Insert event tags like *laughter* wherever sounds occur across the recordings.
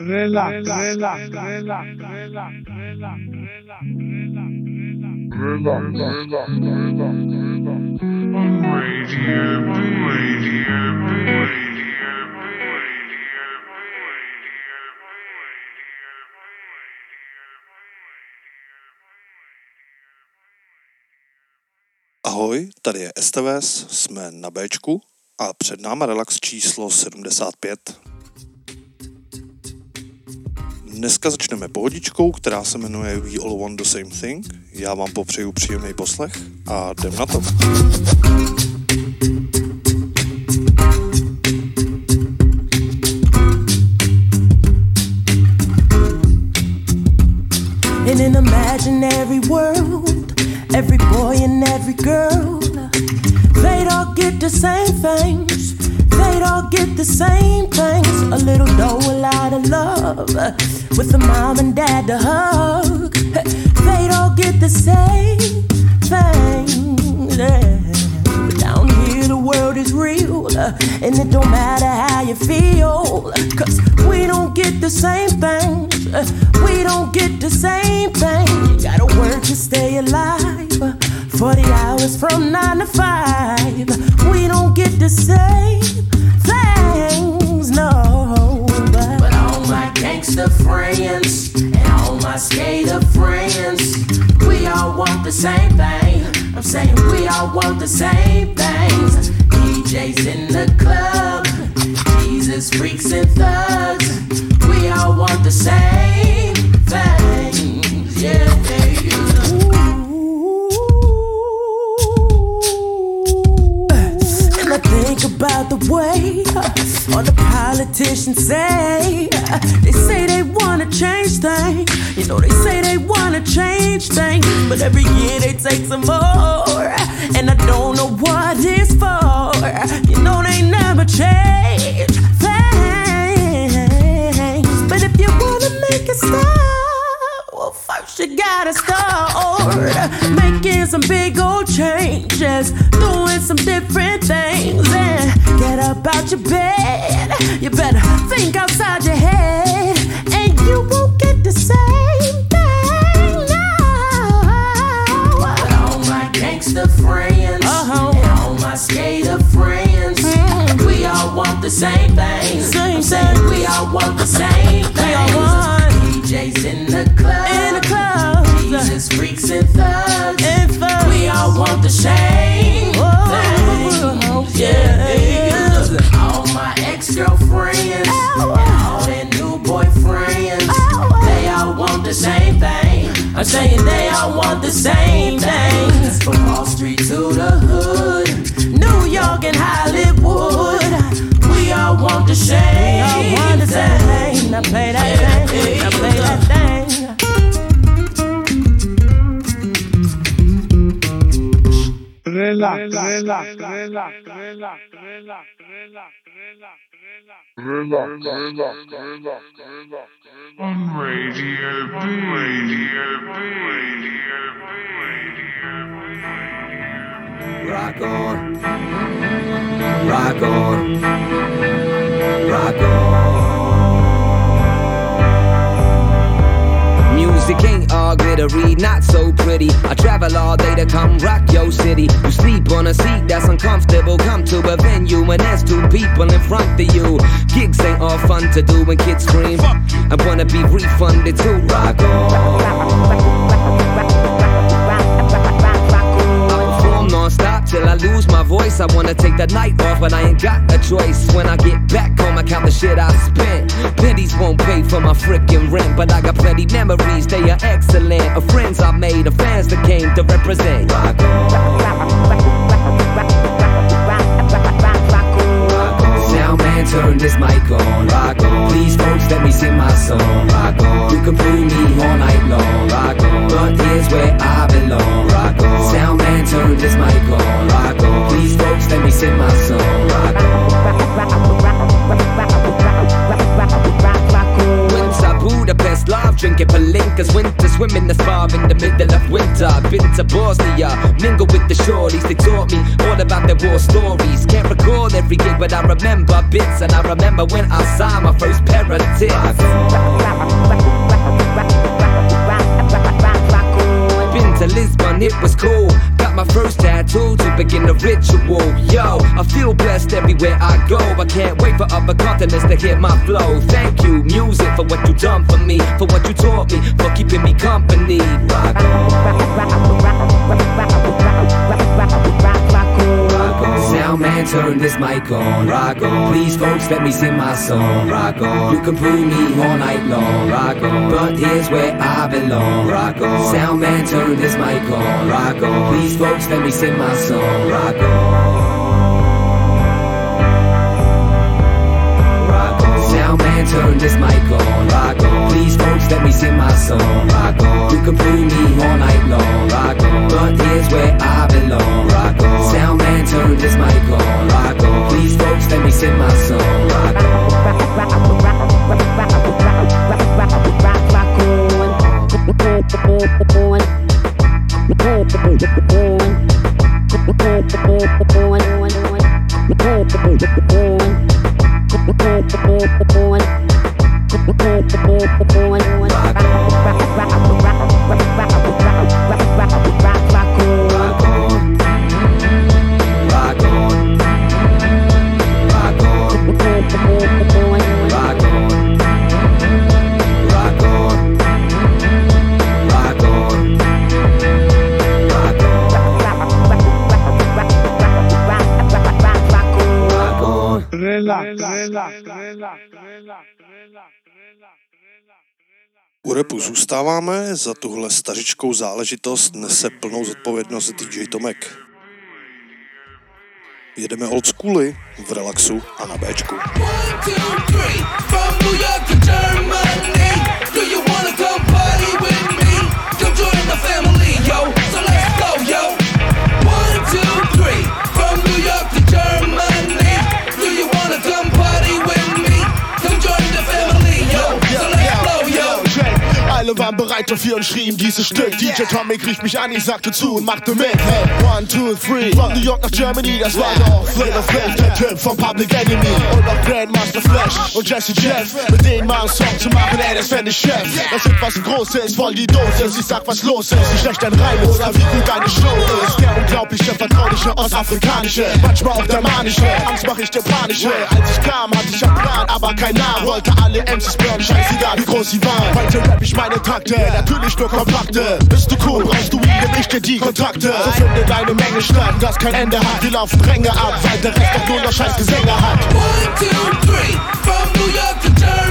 relax, relax, relax, relax, relax, relax, Radio B, Radio B. Ahoj, tady je STVS, jsme na Bčku a před náma relax číslo 75. Dneska začneme pohodičkou, která se jmenuje We All Want The Same Thing. Já vám popřeju příjemný poslech a jdem na to. In an imaginary world, every boy and every girl, they'd all get the same things. They'd all get the same things. A little dough, a lot of love, with a mom and dad to hug. They'd all get the same things. Yeah. But down here, the world is real, and it don't matter how you feel, cause we don't get the same things. We don't get the same thing. You gotta work to stay alive. 40 hours from 9 to 5. We don't get the same things, no. But, but all my gangster friends and all my skater friends, we all want the same thing. I'm saying we all want the same things. DJs in the club, Jesus freaks and thugs, we all want the same things. Yeah, And all the politicians say they say they wanna change things. You know they say they wanna change things, but every year they take some more, and I don't know what it's for. You know they never change things, but if you wanna make it stop, you gotta start making some big old changes, doing some different things, and get up out your bed. You better think outside your head, and you won't get the same thing now. All my gangster friends Uh-huh. and all my skater friends, we all want the same thing. Same saying we all want the same thing. Jesus freaks and thugs. And thugs. We all want the same Oh, things. Yeah. All my ex-girlfriends and all their new boyfriends, they all want the same thing. I'm saying they all want the same thing. From Wall Street to the hood, New York and Hollywood, we all want the same. I want the same. Now play that thing. Now play that thing. Relax, relax, relax, relax, relax, relax, On Radio B, Radio B, Radio B, Radio B. Rock on. Rock on. Rock on. Music ain't all glittery, not so pretty. I travel all day to come rock your city. You sleep on a seat that's uncomfortable. Come to a venue and there's two people in front of you. Gigs ain't all fun to do when kids scream. I wanna be refunded too. Rock on. Till I lose my voice. I wanna take the night off, but I ain't got a choice. When I get back home, I count the shit I spent. Pennies won't pay for my freaking rent, but I got plenty memories. They are excellent. Of friends I made, of fans that came to represent. Rock Sound man, turn this mic on. Rock on. Please, folks, let me sing my song. Rock on. You can boo me all night long. Rock on. But here's where I belong. Rock on. Sound man, turn this mic on. Rock on. Please, folks, let me sing my song. Rock on. Winter Budapest, love drinking palinkas. Winter swim in the spa in the middle of winter. Been to Bosnia, mingle with the shorties. They taught me all about their war stories. Can't recall every gig, but I remember bits. And I remember when I signed my first pair of tits. Been to Lisbon, it was cool. Got my first tattoo to begin the ritual. Yo, I feel blessed everywhere I go. I can't wait for other continents to hear my flow. Thank you, music, for what you done for me, for what you taught me, for keeping me company. Rock Sound man, turn this mic on. Rock on. Please, folks, let me sing my song. Rock on. You can prove me all night long. Rock on. But here's where I belong. Rock on. Sound man, turn this mic on. Rock on. Please, folks, let me sing my song. Rock on. Man, turn this mic on. Rock on. Please, folks, let me sing my song. Rock on. You can prove me all night long. Rock on. But here's where I belong. Rock on. Sound man, turn this mic on. Rock on. Please, folks, let me sing my song. Rock on. Rock U repu zůstáváme, za tuhle stařičkou záležitost nese plnou zodpovědnost DJ Tomek. Jedeme old schooly v relaxu a na Bčku. One, two, three, from New York to Germany. Waren bereit dafür und schrien dieses Stück. DJ Tomic rief mich an, ich sagte zu und machte mit. Hey, one, two, three. Von New York nach Germany, das war doch Flavor Flav, der Typ von Public Enemy. Und auch Grandmaster Flash und Jesse Jeff. Mit denen mal einen Song zu machen, ey, das fänd ich Chef. Das sind was Großes, voll die Dosis. Ich sag, was los ist. Wie schlecht dein Reim ist, oder wie gut deine Show ist. Der unglaubliche, vertrauliche, ostafrikanische. Manchmal auch der manische. Angst mach ich dir panische. Als ich kam, hatte ich einen Plan, aber kein Namen. Wollte alle MCs burnen, scheißegal, wie groß sie waren. Heute rap ich meine Takte, natürlich nur kompakte. Bist du cool, brauchst du ihn, geb ich dir die Kontakte. So findet eine Menge statt, das kein Ende hat. Wir laufen Ränge ab, weil der Rest doch nur noch scheiß Gesänge hat. One, two, three, from New York to Germany.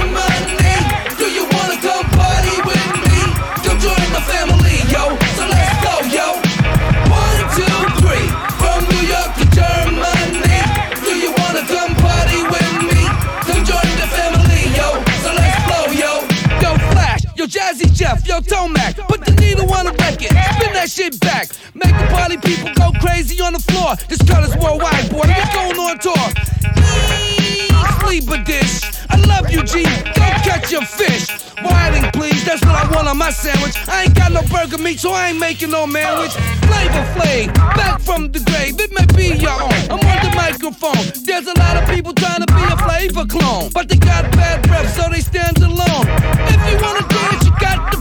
Jazzy Jeff, yo, Tomekk. Put the needle on the record, spin that shit back. Make the party people go crazy on the floor. This cut is worldwide, boy. We going on tour. I love you, G. Go catch your fish. Whiting, please. That's what I want on my sandwich. I ain't got no burger meat, so I ain't making no sandwich. Flavor Flav, back from the grave. It may be your own. I'm on the microphone. There's a lot of people trying to be a flavor clone, but they got bad breath, so they stand alone. If you wanna dance, you got the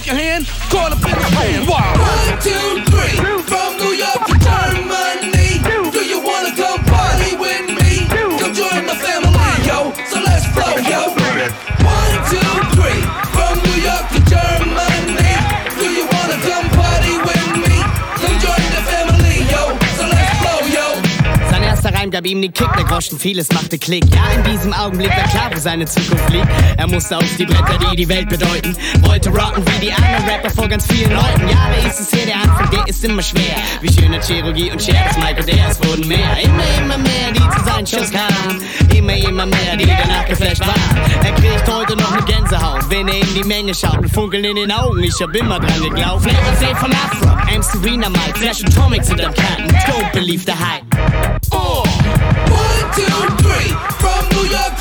get your hand caught up in the. Wow. One, two, three, from gab ihm den Kick, der Groschen vieles machte Klick. Ja, in diesem Augenblick war klar, wo seine Zukunft liegt. Er musste auf die Bretter, die die Welt bedeuten. Wollte rocken wie die anderen Rapper vor ganz vielen Leuten. Ja, wer ist es hier? Der Anfang, der ist immer schwer. Wie schöne Chirurgie und Cher, das Michael, der es wurden mehr. Immer, immer mehr, die zu seinen Schuss kamen. Immer, immer mehr, die danach geflasht waren. Er kriegt heute noch eine Gänsehaut, wenn er in die Menge schaut. Mit Funkeln in den Augen, ich hab immer dran geglaubt. Flavor Flav von Afro, M. Serena Mike, Flash und Tomic sind am Karten. Don't believe the hype. Uh. One, two, three, from New York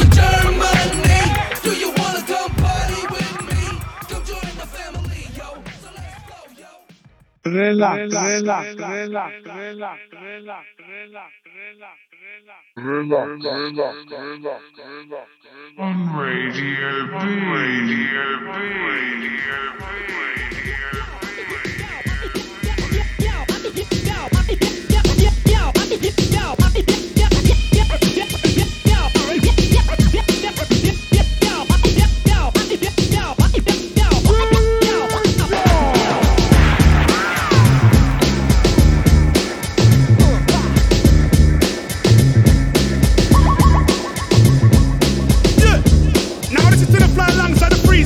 Grilla, grilla, grilla, grilla, grilla, grilla, On Radio B. Radio B. Radio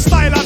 style.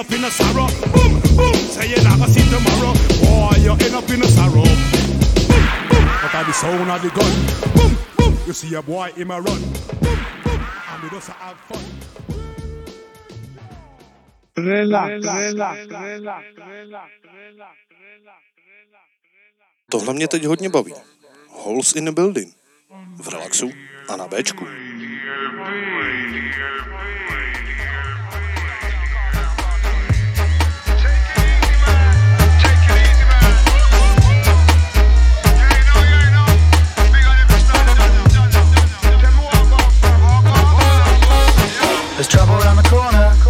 up in a sorrow. Boom, boom, say you never see tomorrow. Boy, you end up in a sorrow. Boom, boom, but I be sound of the gun. Boom, boom, you see a boy in my run. Boom, boom, and we just have fun. Tohle mě teď hodně baví. Holes in a building. V relaxu a na Bčku. Radio, radio, radio.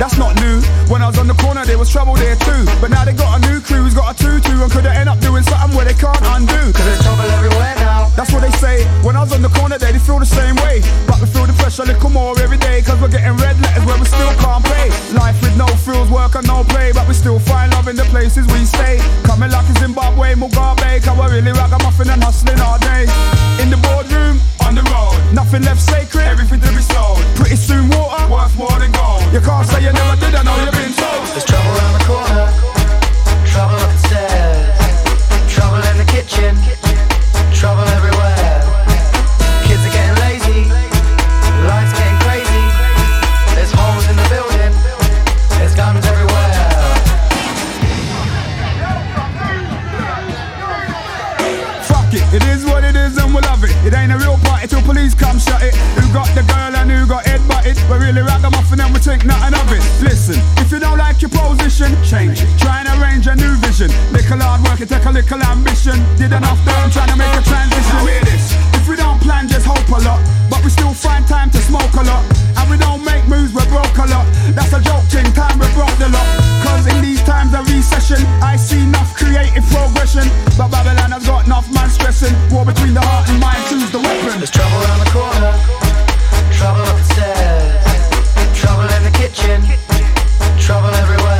That's not new. When I was on the corner, there was trouble there too. But now they got a new crew who's got a tutu and could end up doing something where they can't undo. Cause there's trouble everywhere now. That's what they say. When I was on the corner, they, feel the same way. But we feel the pressure a little more every day. Cause we're getting red letters where we still can't pay. Life with no frills, work and no play. But we still find love in the places we stay. Coming like in Zimbabwe, Mugabe. Cause we're really ragamuffin and hustling all day. In the boardroom, on the road. Nothing left sacred, everything to be sold. Pretty soon water, worth more than gold. You can't say you never did, I know you've been told. There's trouble around the corner, trouble up the stairs, trouble in the kitchen, We really ragamuffin and we think nothing of it. Listen, if you don't like your position, change it. Try and arrange a new vision. Little hard work, it take a little ambition. Did enough time trying to make a transition. Now hear this. If we don't plan, just hope a lot. But we still find time to smoke a lot. And we don't make moves, we're broke a lot. That's a joke thing, time we broke the lot. Cause in these times of recession, I see enough creative progression. But Babylon has got enough man stressing. War between the heart and mind, choose the weapon. There's trouble around the corner, trouble up kitchen. Trouble everywhere.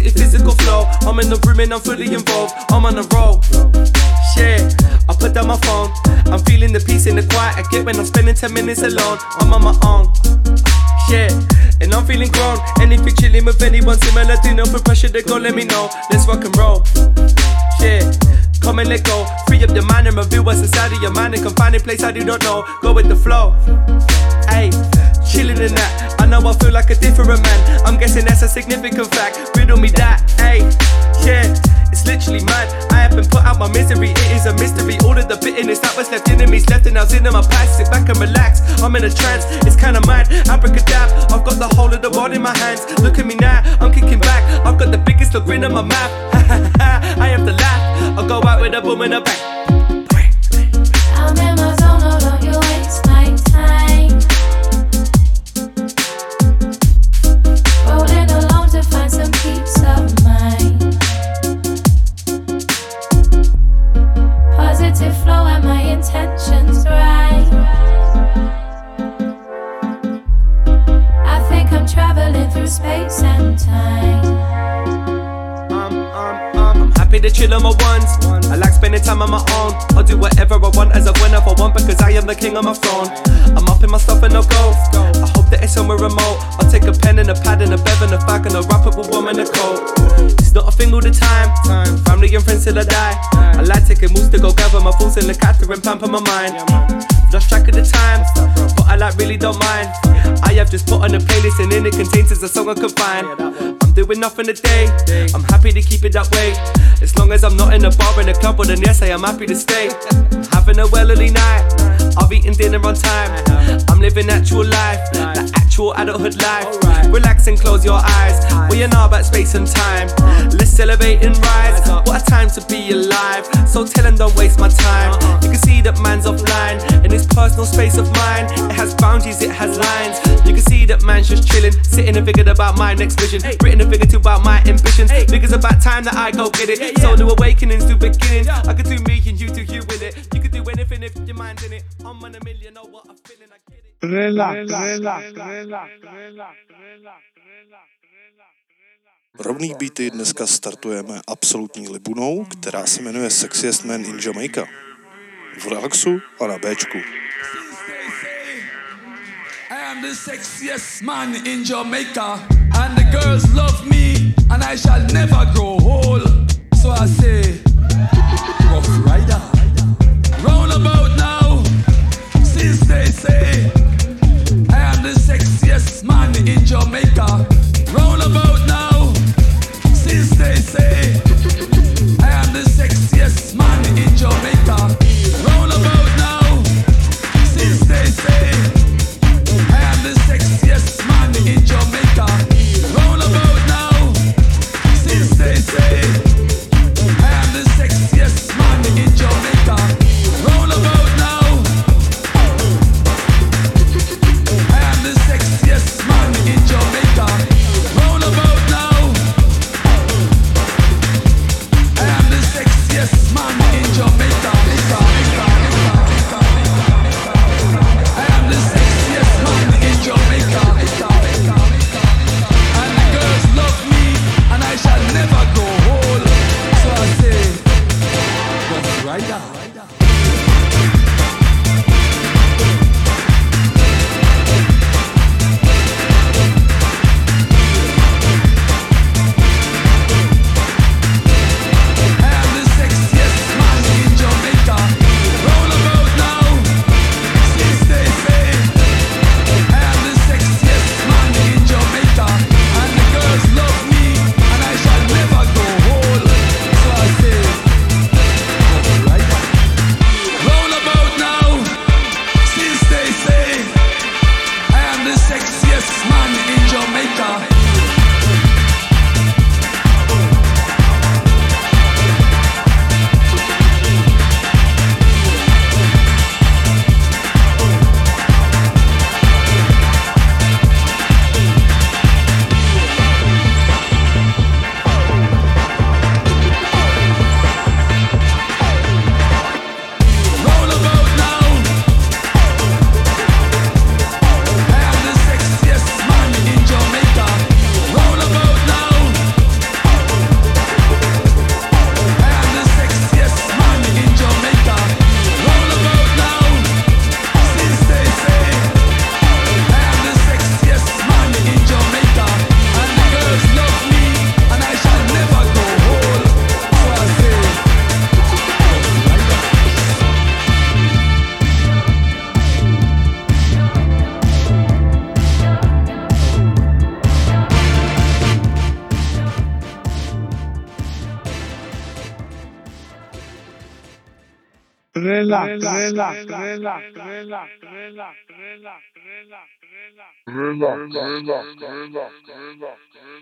positive physical flow. I'm in the room and I'm fully involved. I'm on a roll. Shit. I put down my phone. I'm feeling the peace in the quiet I get when I'm spending 10 minutes alone. I'm on my own. Shit. And I'm feeling grown. And if you're chilling with anyone similar, do not put pressure to go, let me know. Let's rock and roll. Shit. Come and let go. Free up your mind and reveal what's inside of your mind and confine a place I do not know. Go with the flow. Hey, chilling in that. I know I feel like a different man. I'm guessing that's a significant fact. Riddle me that. Hey, yeah, it's literally mad. I have been put out my misery. It is a mystery. All of the bitterness that was left in me's left and I was in my past. Sit back and relax. I'm in a trance. It's kinda mad. Abracadabra. I've got the whole of the world in my hands. Look at me now. I'm kicking back. I've got the biggest grin on my mouth. *laughs* I have to laugh. I'll go out with a boom in the back. Space and time. Um, um, um, I'm happy to chill on my ones. I like spending time on my own. I'll do whatever I want as I whenever I want because I am the king of my throne. I'm up in my stuff and I'll go. I hope that it's somewhere remote. I'll take a pen and a pad and a bev and a bag and a wrap up a woman a coat. It's not a thing all the time. Family and friends till I die. I like taking moves to go gather my thoughts in the cat and pamper my mind. Lost track of the time, but I like really don't mind. I have just put on a playlist and in it contains is a song I could find. I'm doing nothing today. I'm happy to keep it that way. As long as I'm not in a bar in a club, well then yes, I am happy to stay. Having a well early night. I've eaten dinner on time. I'm living actual life, actual adulthood life. Relax and close your eyes. We are now about space and time. Let's celebrate and rise. What a time to be alive. So tell him don't waste my time. You can see that man's offline in his personal space of mine. It has boundaries, it has lines. You can see that man's just chilling, sitting and figured about my next vision. Written a figure two about my ambitions. Figures about time that I go get it. So new awakenings to beginnings. I could do me and you do you with it. You could do anything if your mind's in it. I'm on a million, know what I'm feeling. It. relax, relax, relax, relax, relax. Rovný beaty dneska startujeme absolutní libunou, která se jmenuje Sexiest Man in Jamaica. V relaxu a na Bčku. I am the sexiest man in Jamaica, and the girls love me, and I shall never grow old. So I say, Rough Rider, roundabout now, since they say in Jamaica. Roundabout now, since they say I am the sexiest man in Jamaica. Roundabout now, since they say. I am the sexiest man in Jamaica.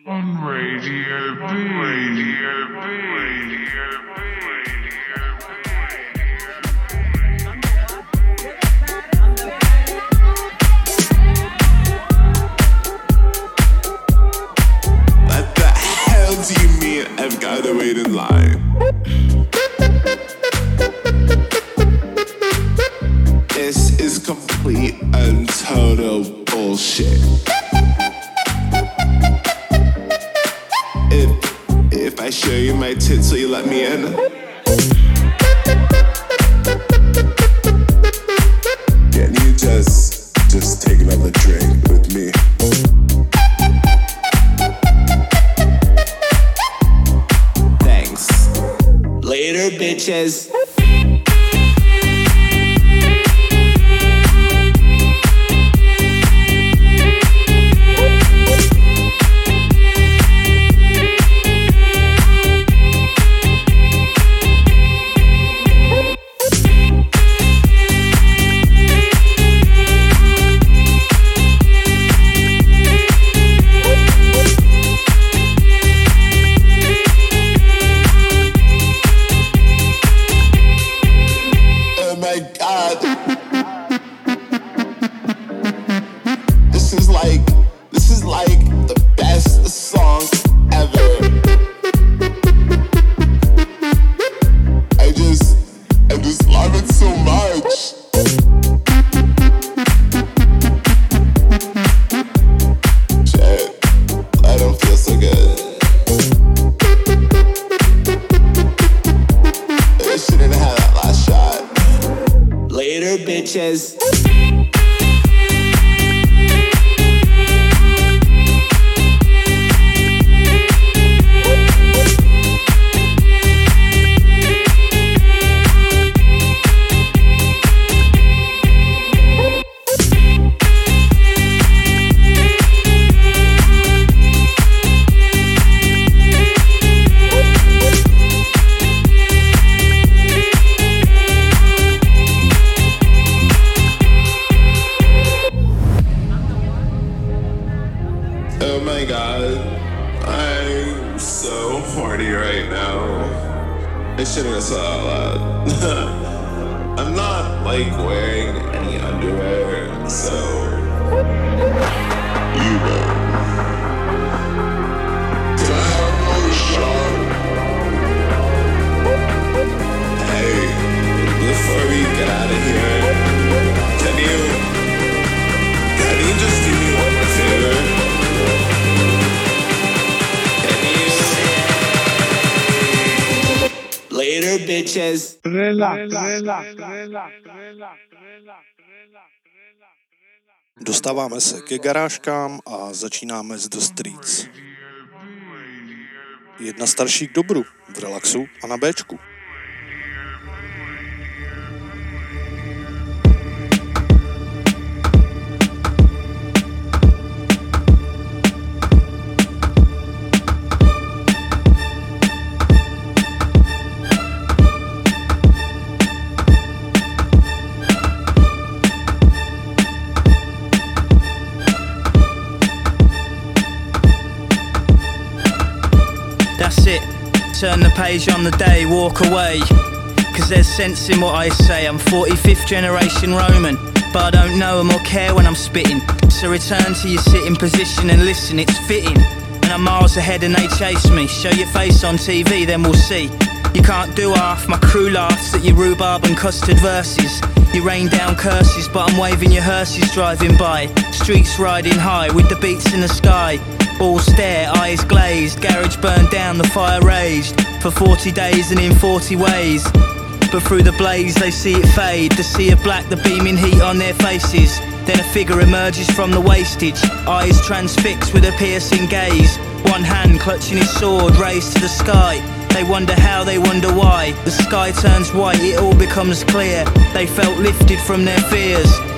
On Radio B. Radio B. Radio B. What the hell do you mean I've got to wait in line? Complete and total bullshit. If if I show you my tits, will you let me in? Bitches. Dostáváme se ke garážkám a začínáme z The Streets. Jedna starší k dobru, v relaxu a na Bčku. Turn the page on the day, walk away. Cause there's sense in what I say. I'm 45th generation Roman, but I don't know them or care when I'm spitting. So return to your sitting position and listen, it's fitting. And I'm miles ahead and they chase me. Show your face on TV, then we'll see. You can't do half, my crew laughs at your rhubarb and custard verses. You rain down curses, but I'm waving your hearses driving by. Streets riding high with the beats in the sky. All stare, eyes glazed, garage burned down, the fire raged. For 40 days and in 40 ways. But through the blaze they see it fade, the sea of black, the beaming heat on their faces. Then a figure emerges from the wastage, eyes transfixed with a piercing gaze. One hand clutching his sword raised to the sky. They wonder how, they wonder why. The sky turns white, it all becomes clear. They felt lifted from their fears.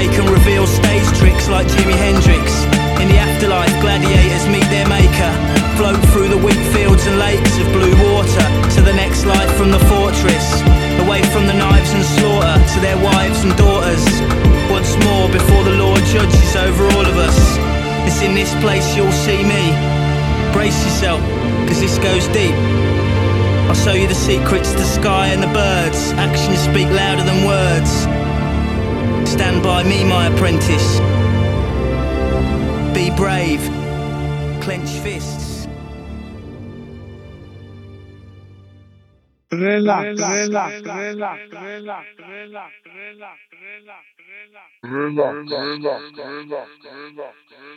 before the Lord judges over all of us. It's in this place you'll see me. Brace yourself, cause this goes deep. I'll show you the secrets, the sky and the birds. Actions speak louder than words. Stand by me, my apprentice. Be brave. Clench fists. Relax, relax, relax, relax, relax, relax,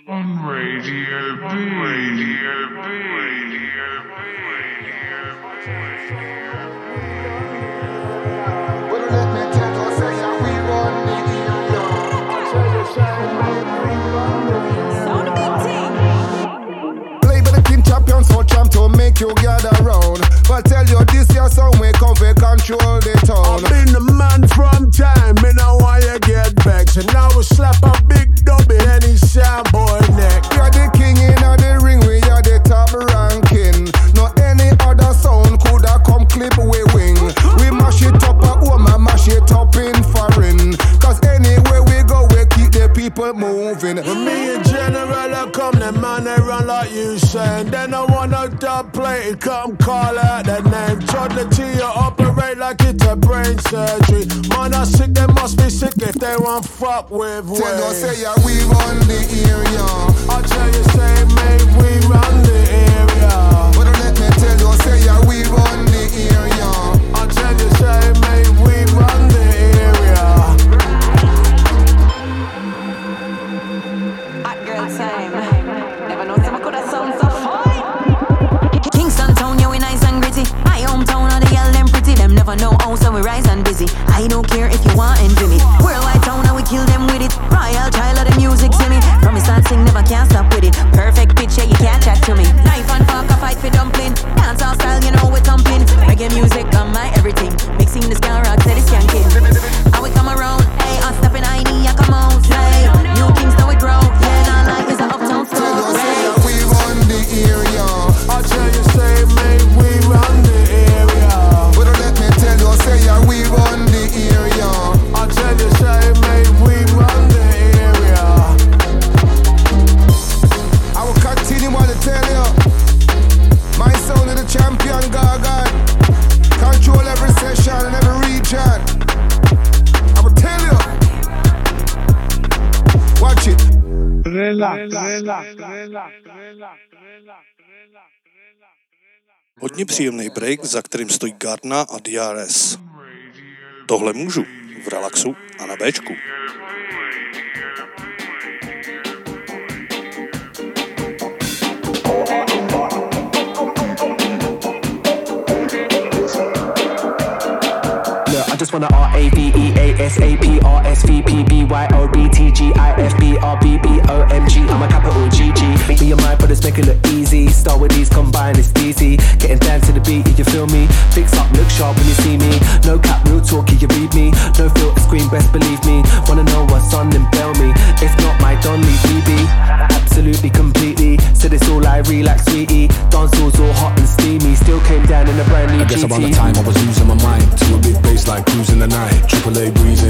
On Radio B. Radio B. Radio B. Play to make you gather round. But tell you this your song we come for control the town. I've been the man from time, me know why you get vexed. And now we slap a big dub in any sound boy neck. You're the king in the ring, we are the top ranking. No any other sound coulda come clip we wing. We mash it up at home and mash it up in people moving. When me and General I come, the man they run like you saying. Then I wanna dub play it, come call out the name. Toddler to you operate like it's a brain surgery. Man, I sick, they must be sick if they want fuck with way. Tell us say yeah, we run the area. I tell you, say mate, we run the area. Break, za kterým stojí Gardna a DRS. Tohle můžu v relaxu a na Bčku. Guess around the time I was losing my mind to a big bass like cruising the night. Triple A breezing,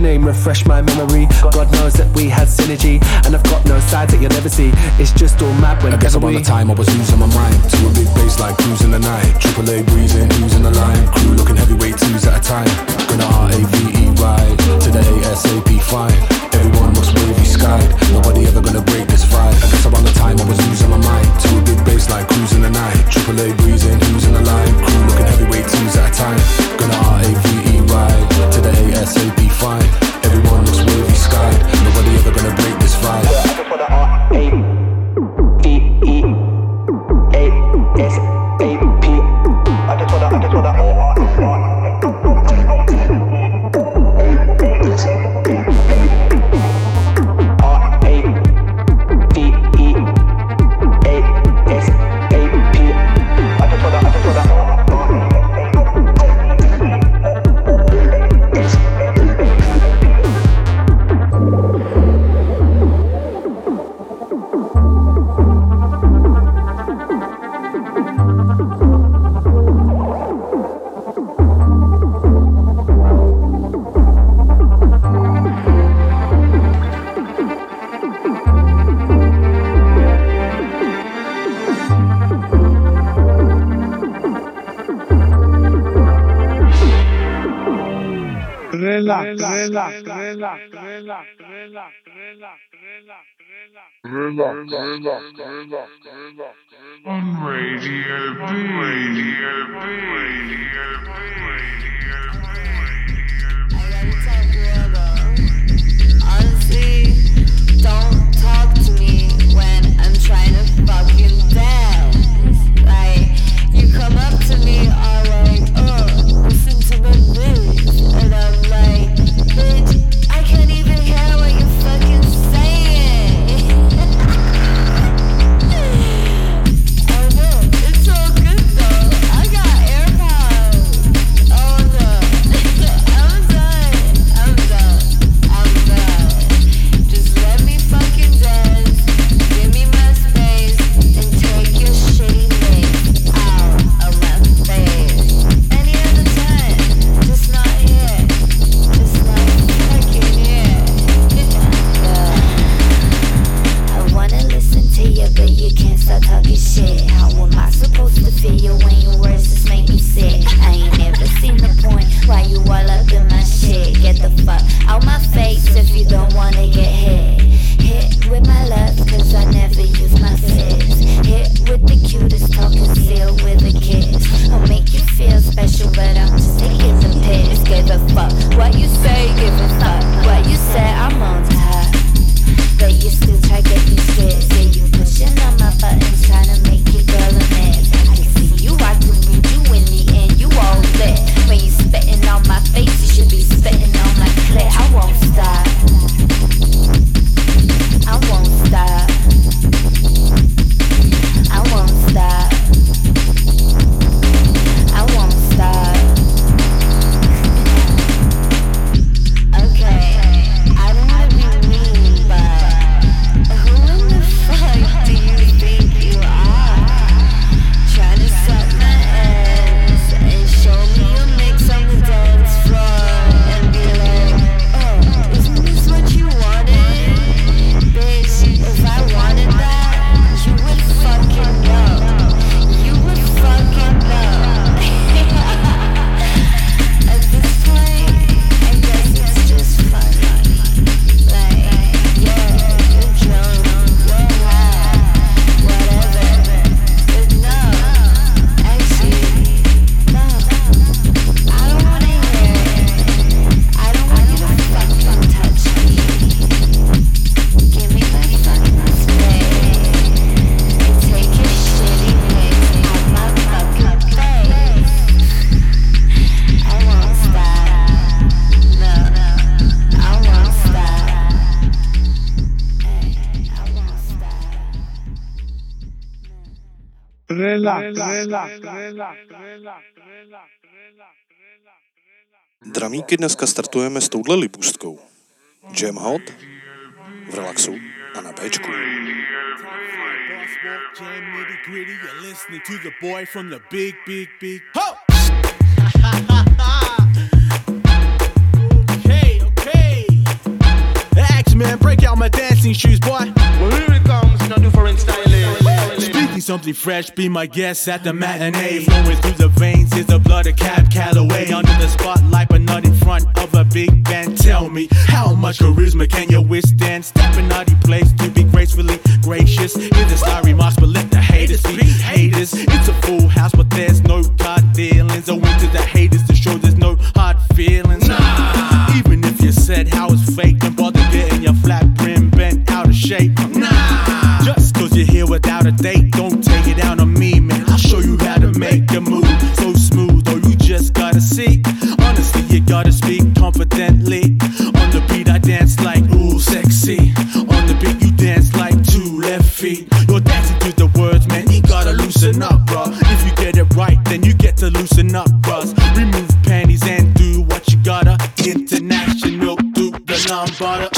name refresh my memory God knows that we had synergy and I've got no sides that you'll never see it's just all mad I guess around the time I was losing my mind to a big bass like cruising the night. Triple A breezing, in the line? Crew looking heavyweight twos at a time. Gonna R A V E ride to the ASAP five. Everyone looks wavy skied. Nobody ever gonna break this vibe. I guess around the time I was losing my mind to a big bass like cruising the night. Triple A breezing, in the line? Crew looking heavyweight twos at a time. Gonna R A V E ride to the ASAP five. Everyone looks wavy skied. Nobody ever gonna break On Radio B. Radio B. Radio B. Honestly, don't talk to me when I'm trying to fucking dance. Like, you come up to Dramíky dneska startujeme s touhle libůstkou. Jam Hot v relaxu a na Bčku. Man, break out my dancing shoes, boy. Well, here it comes, no different styling. Something fresh, be my guest at the matinee. Flowing through the veins is the blood of Cab Calloway. Under the spotlight, but not in front of a big band. Tell me, how much charisma can you withstand? Stepping out of place to be gracefully gracious. Hear the sorry marks, but let the haters be haters. It's a full house, but there's no God dealings. I went to the haters to show there's no hard feelings. Nah. Even if you said how it's fake, don't bother getting your flat brim bent out of shape. Nah. Just cause you're here without a date, confidently. On the beat, I dance like ooh, sexy. On the beat, you dance like two left feet. You're dancing to the words, man. You gotta loosen up, bro. If you get it right, then you get to loosen up, bros. Remove panties and do what you gotta. International, do the non-butter.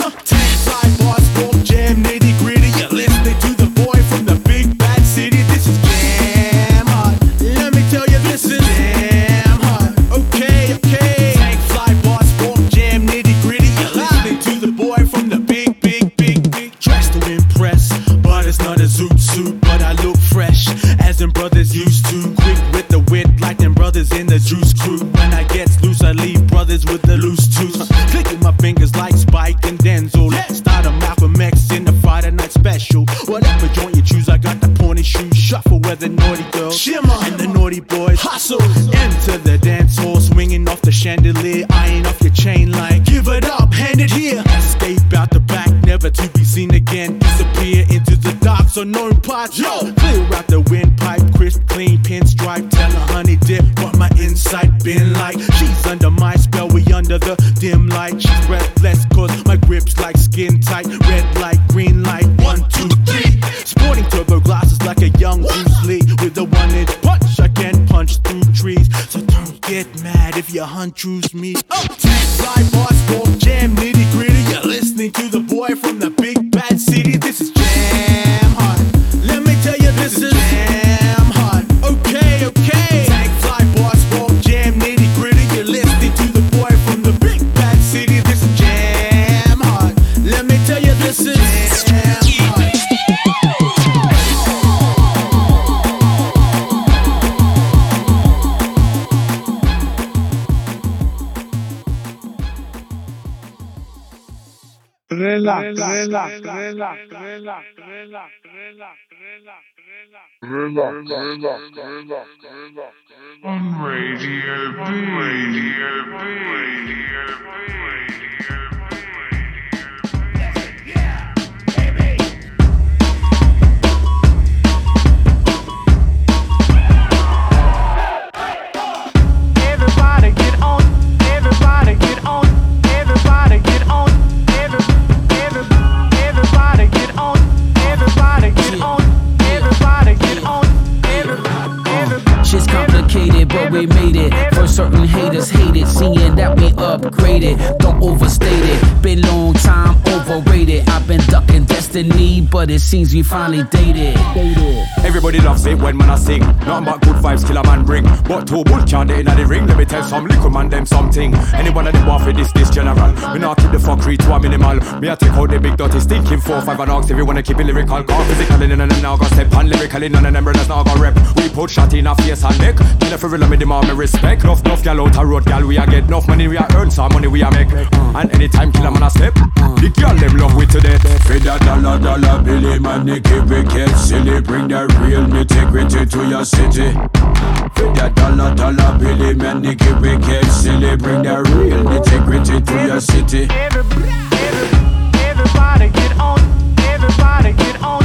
Special. Whatever joint On Radio B. Radio B. Radio B. everybody get on, everybody get on, every, every. Shit's complicated, but we made it. For certain haters hate it, seeing that we upgraded. Don't overstate it. Been long time overrated. I've been ducking destiny, but it seems we finally dated. Everybody loves it when man I sing. Nothing but good vibes kill a man bring. But two bull they inna the ring. Let me tell some little man them something. Any one of them want for this this general. Me not keep the fuckery to a minimal. Me I take out the big dirty stinking four five and ox if you wanna keep it lyrical. Call physical in and now go step on lyrically none of them brothers now go rep. We put shot in a face and neck. For real me demand me respect. Enough enough gal out a road gal we a get enough money we a earn some money we a make. And anytime kill a man a step. The girl them love we to death. For that dollar dollar billy man, they keep it get silly. Bring the real nitty to your city. For that dollar dollar billy man, they keep it get silly. Bring the real nitty to your city. Everybody get on, everybody get on,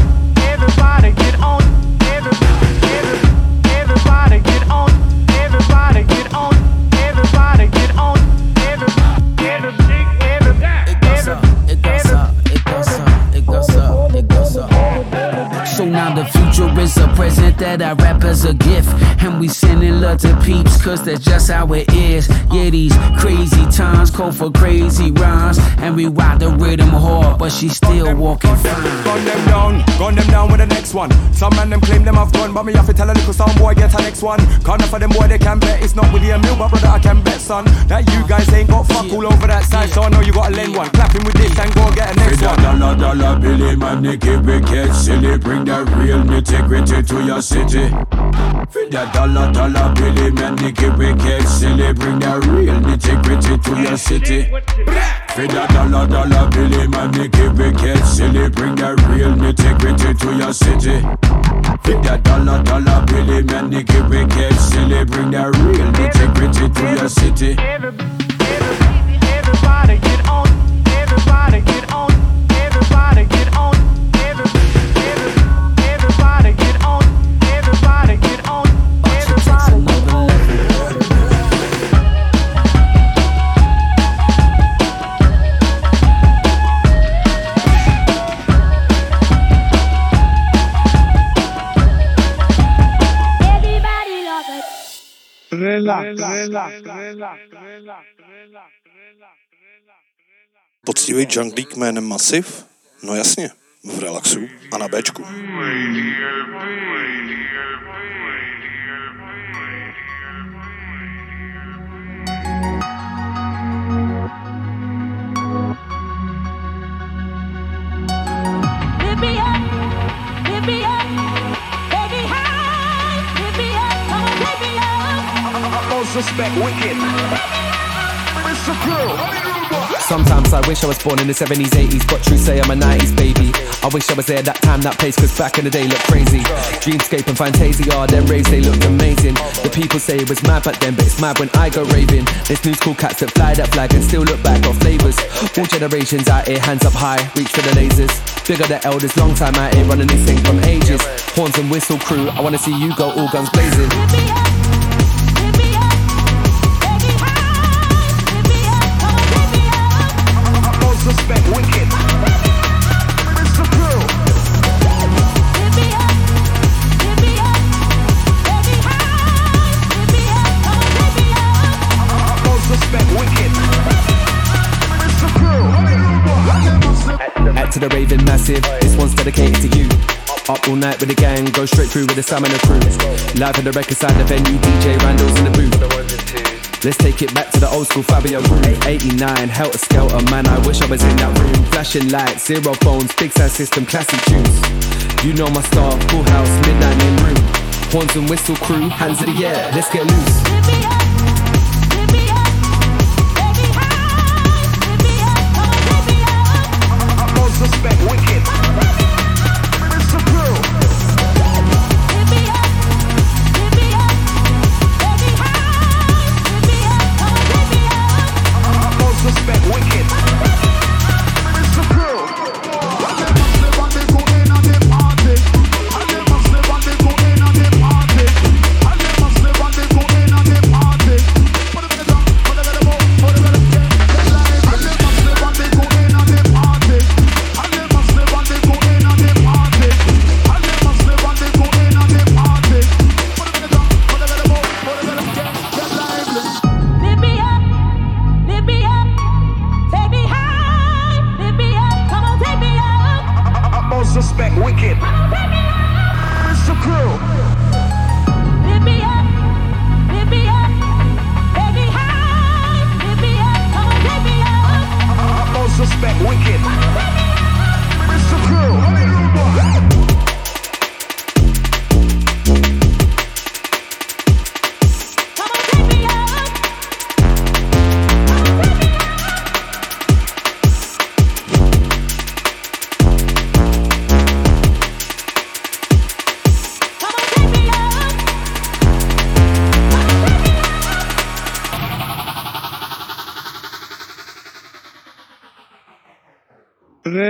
So now the future is a present that I rap as a gift. And we sending love to peeps, cause that's just how it is. Yeah, these crazy times call for crazy rhymes. And we ride the rhythm hard, but she still walking fine. Gun them down, gun them down with the next one. Some man them claim them have gone, but me have to tell a little sound boy get a next one. Can't for them boy they can bet it's not William Mill, but brother I can bet son that you guys ain't got fuck all over that side. So I know you gotta lend one. Clapping with this and go and get a next one. dollar, dollar, Billy, man, Nicky, wicked, silly. Bring that real nitty-gritty to your city. For that dollar, dollar, Billy, man, Nicky, wicked, silly. Bring that real nitty-gritty to your city. For that dollar, dollar, Billy, man, Nicky, wicked, silly. Bring that real nitty-gritty to your city. For that dollar, dollar, Billy, man, Nicky, wicked, silly. Bring that real nitty-gritty to your city. Everybody get on. Everybody get on. Poctivý junglík jménem Massive? No jasně, v relaxu a na Bčku. Lift up. Most suspect wicked. Sometimes I wish I was born in the 70s, 80s, but true say I'm a 90s baby. I wish I was there that time, that place, cause back in the day looked crazy. Dreamscape and Fantasia, them raves, they looked amazing. The people say it was mad back then, but it's mad when I go raving. There's new school cats that fly that flag and still look back, on flavors. All generations out here, hands up high, reach for the lasers. Bigger the elders, long time out here, running this thing from ages. Horns and whistle crew, I wanna see you go all guns blazing. disrespect, wicked. It's the crew. Hit me up, hit me up, baby high. Hit me up, oh hit me up. Most respect, wicked. It's the crew. Back to the raving massive. This one's dedicated to you. Up all night with the gang, go straight through with the Sam and crew. Live in the record side, the venue, DJ Randall's in the booth. Let's take it back to the old school Fabio groove. 89, helter skelter, man, I wish I was in that room. Flashing lights, zero phones, big sound system, classic tunes. You know my star, full house, midnight in room. Horns and whistle crew, hands in the air, let's get loose. Most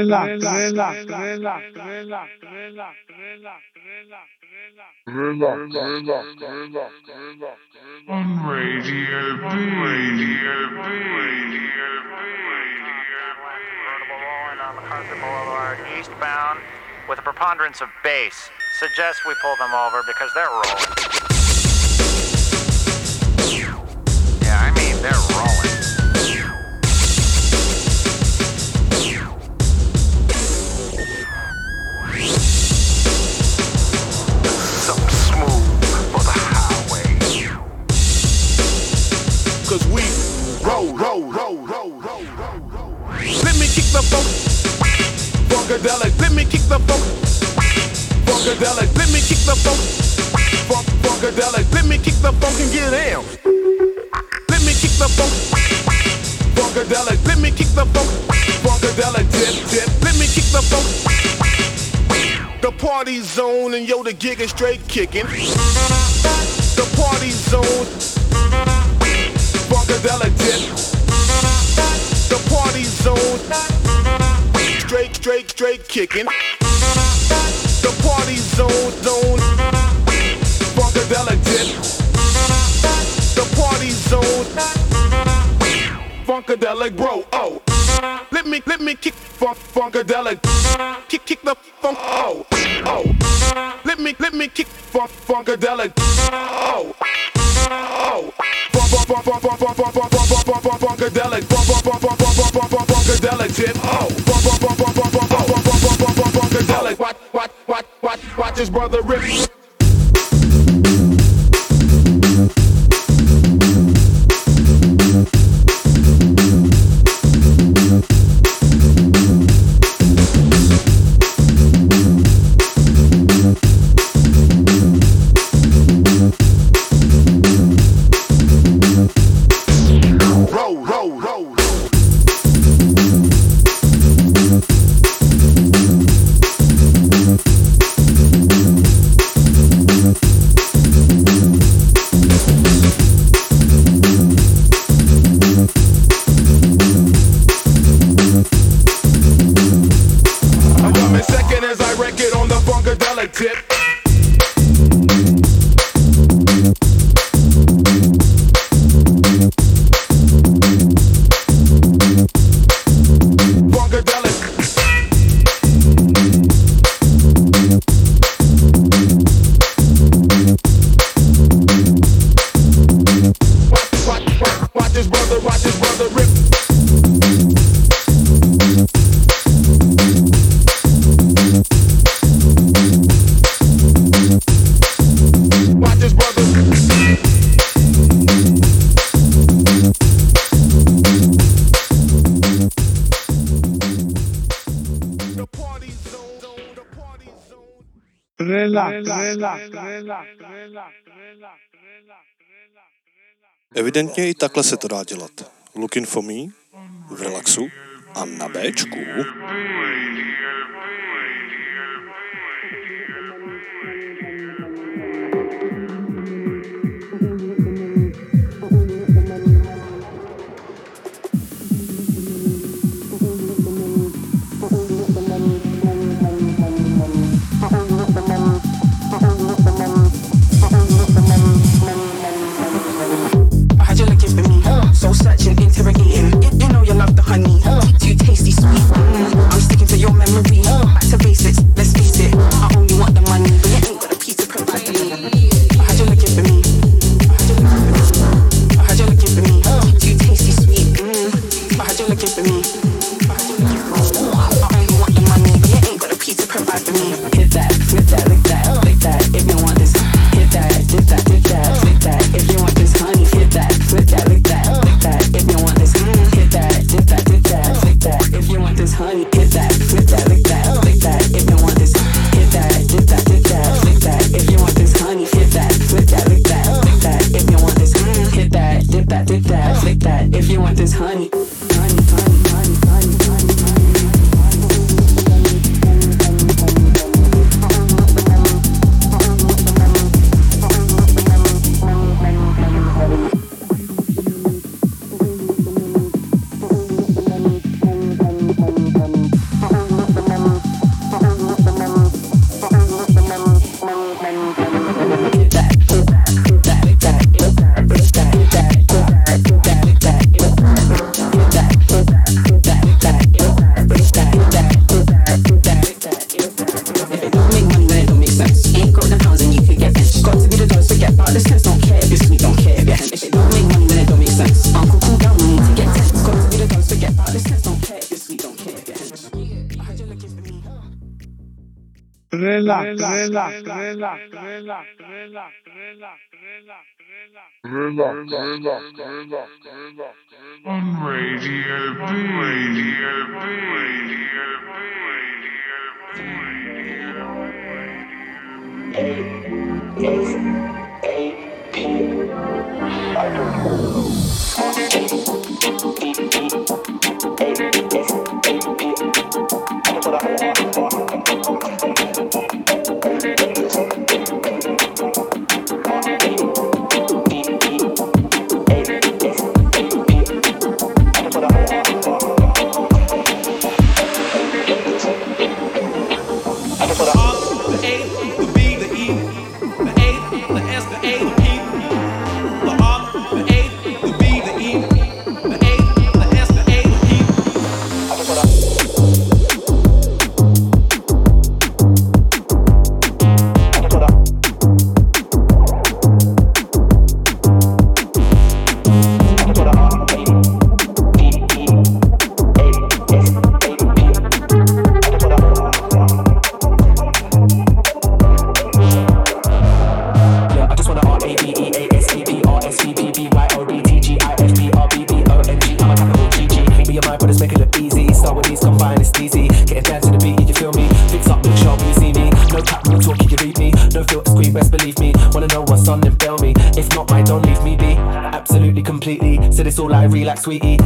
relax, relax, relax, relax, relax, relax, relax. On Radio B, Radio B, Radio B. Eastbound with a preponderance of bass. Suggest we pull them over because they're rolling. Yeah, I mean, they're rolling. roll, roll, roll, roll, roll, roll, roll. Let me kick the funk, funkadelic. Let me kick the funk, funkadelic. Let me kick the funk, funkadelic. Let me kick the funk and get down. Let me kick the funk, funkadelic. Let me kick the funk, funkadelic. Dip, dip. Let me kick the funk. The party zone and yo, the gig is straight kicking. The party zone the delegate. The party zone. Drake, Drake, Drake, kicking. The party zone, zone. Funkadelicate. The party zone. Funkadelic, bro. Oh. Let me, let me kick funk, funkadelic. Kick, kick the funk. Oh, oh. Let me, let me kick funk, funkadelic. Oh. Evidentně i takhle se to dá dělat. Looking for me, v relaxu a na Bčku. Thank you. On Radio Sweetie.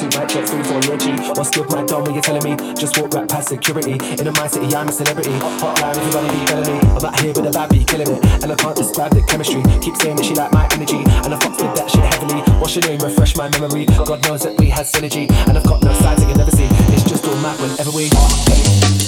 Two mic check three four yeah G what's good my done when you're telling me? Just walk right past security. In the mind city I'm a celebrity. Hotline everybody be telling me. I'm out here with a bad beat killing it. And I can't describe the chemistry. Keep saying that she like my energy. And I fucks with that shit heavily. What's your name? Refresh my memory. God knows that we had synergy. And I've got no sides that you never see. It's just all mad whenever we The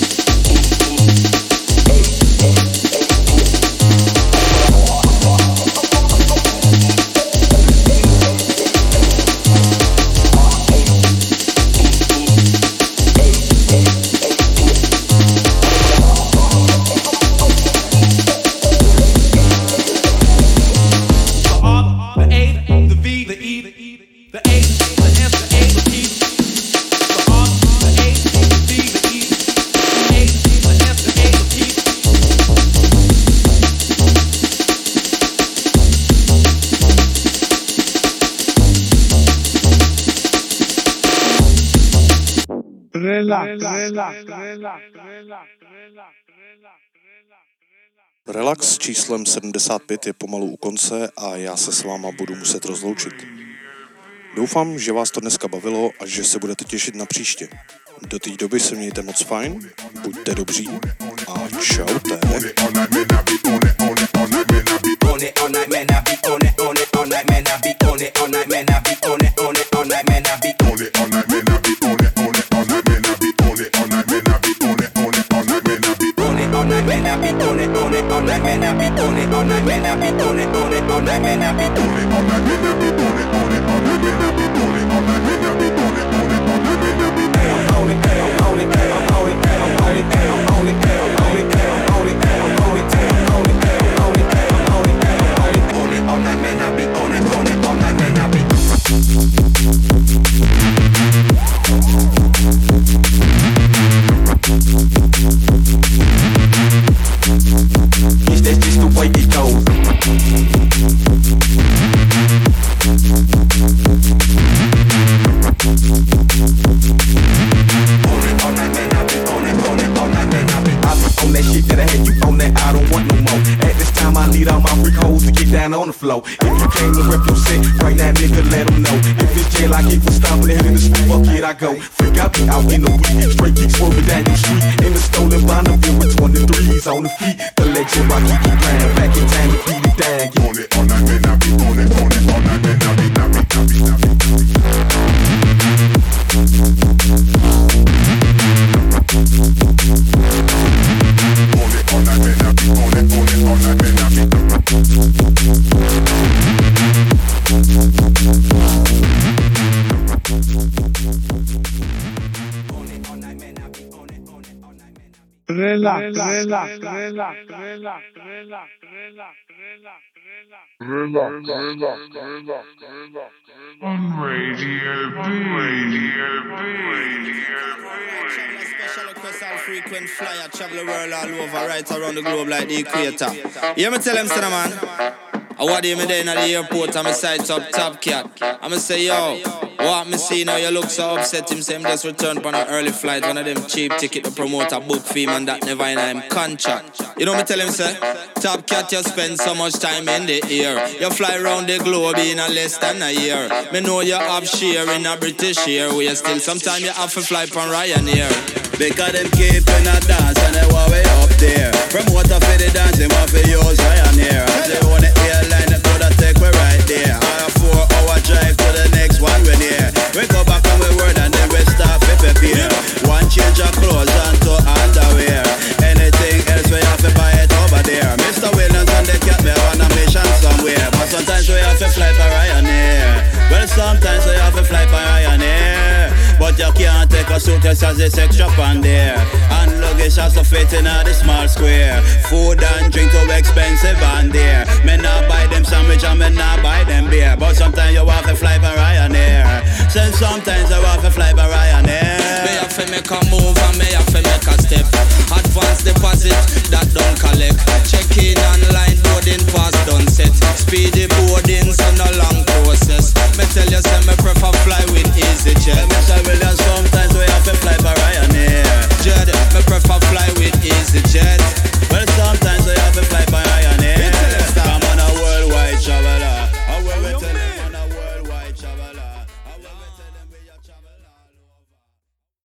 relax, číslem 75 je pomalu u konce a já se s váma budu muset rozloučit. Doufám, že vás to dneska bavilo a že se budete těšit na příště. Do té doby se mějte moc fajn, buďte dobří a čaute. on it man. I be on it, on it on it man. I be on it, all night, man. Be on it all. I be it, on it all relax, relax, relax, relax, relax, relax, Relax, relax, relax. On Radio B. Radio B. Special request all frequent flyer, travel the world all over, right around the globe like the equator. You hear me tell them, son, man? I want him there in the airport, I'm a side top top cat. I'ma say, yo, what me see now, you look so upset. Him him just returned on an early flight, one of them cheap ticket to promote a book fee, man, that never in him contract. You know me tell him, say, top cat, you spend so much time in the air. You fly around the globe in a less than a year. Me know you have share in a British Airways still. Sometimes you have to fly from Ryanair. Because them keep in a dance and they want way up there. Promoter for the dance, they want for use Ryanair. They want the airline, they coulda take we right there. On a four hour drive to the one near. We go back on we word and then we start to prepare. One change of clothes and to underwear. Anything else we have to buy it over there. Mr. Williams and the cat me on a mission somewhere. But sometimes we have to fly. Well, sometimes we have to fly by suitcase as it's extra pan there. And luggage has to fit in a the small square. Food and drink too expensive and there. Men not buy them sandwich and me not buy them beer. But sometimes you have to fly by Ryanair. Since sometimes you have to fly by Ryanair. Me have to make a move and me have to make a step. Advance deposit that don't collect. Check in online boarding pass done set. Speedy boarding so no long process. Me tell you say me prefer fly with EasyJet. Me say well sometimes we I fly by Ryanair. Jet, me prefer fly with EasyJet. Well, sometimes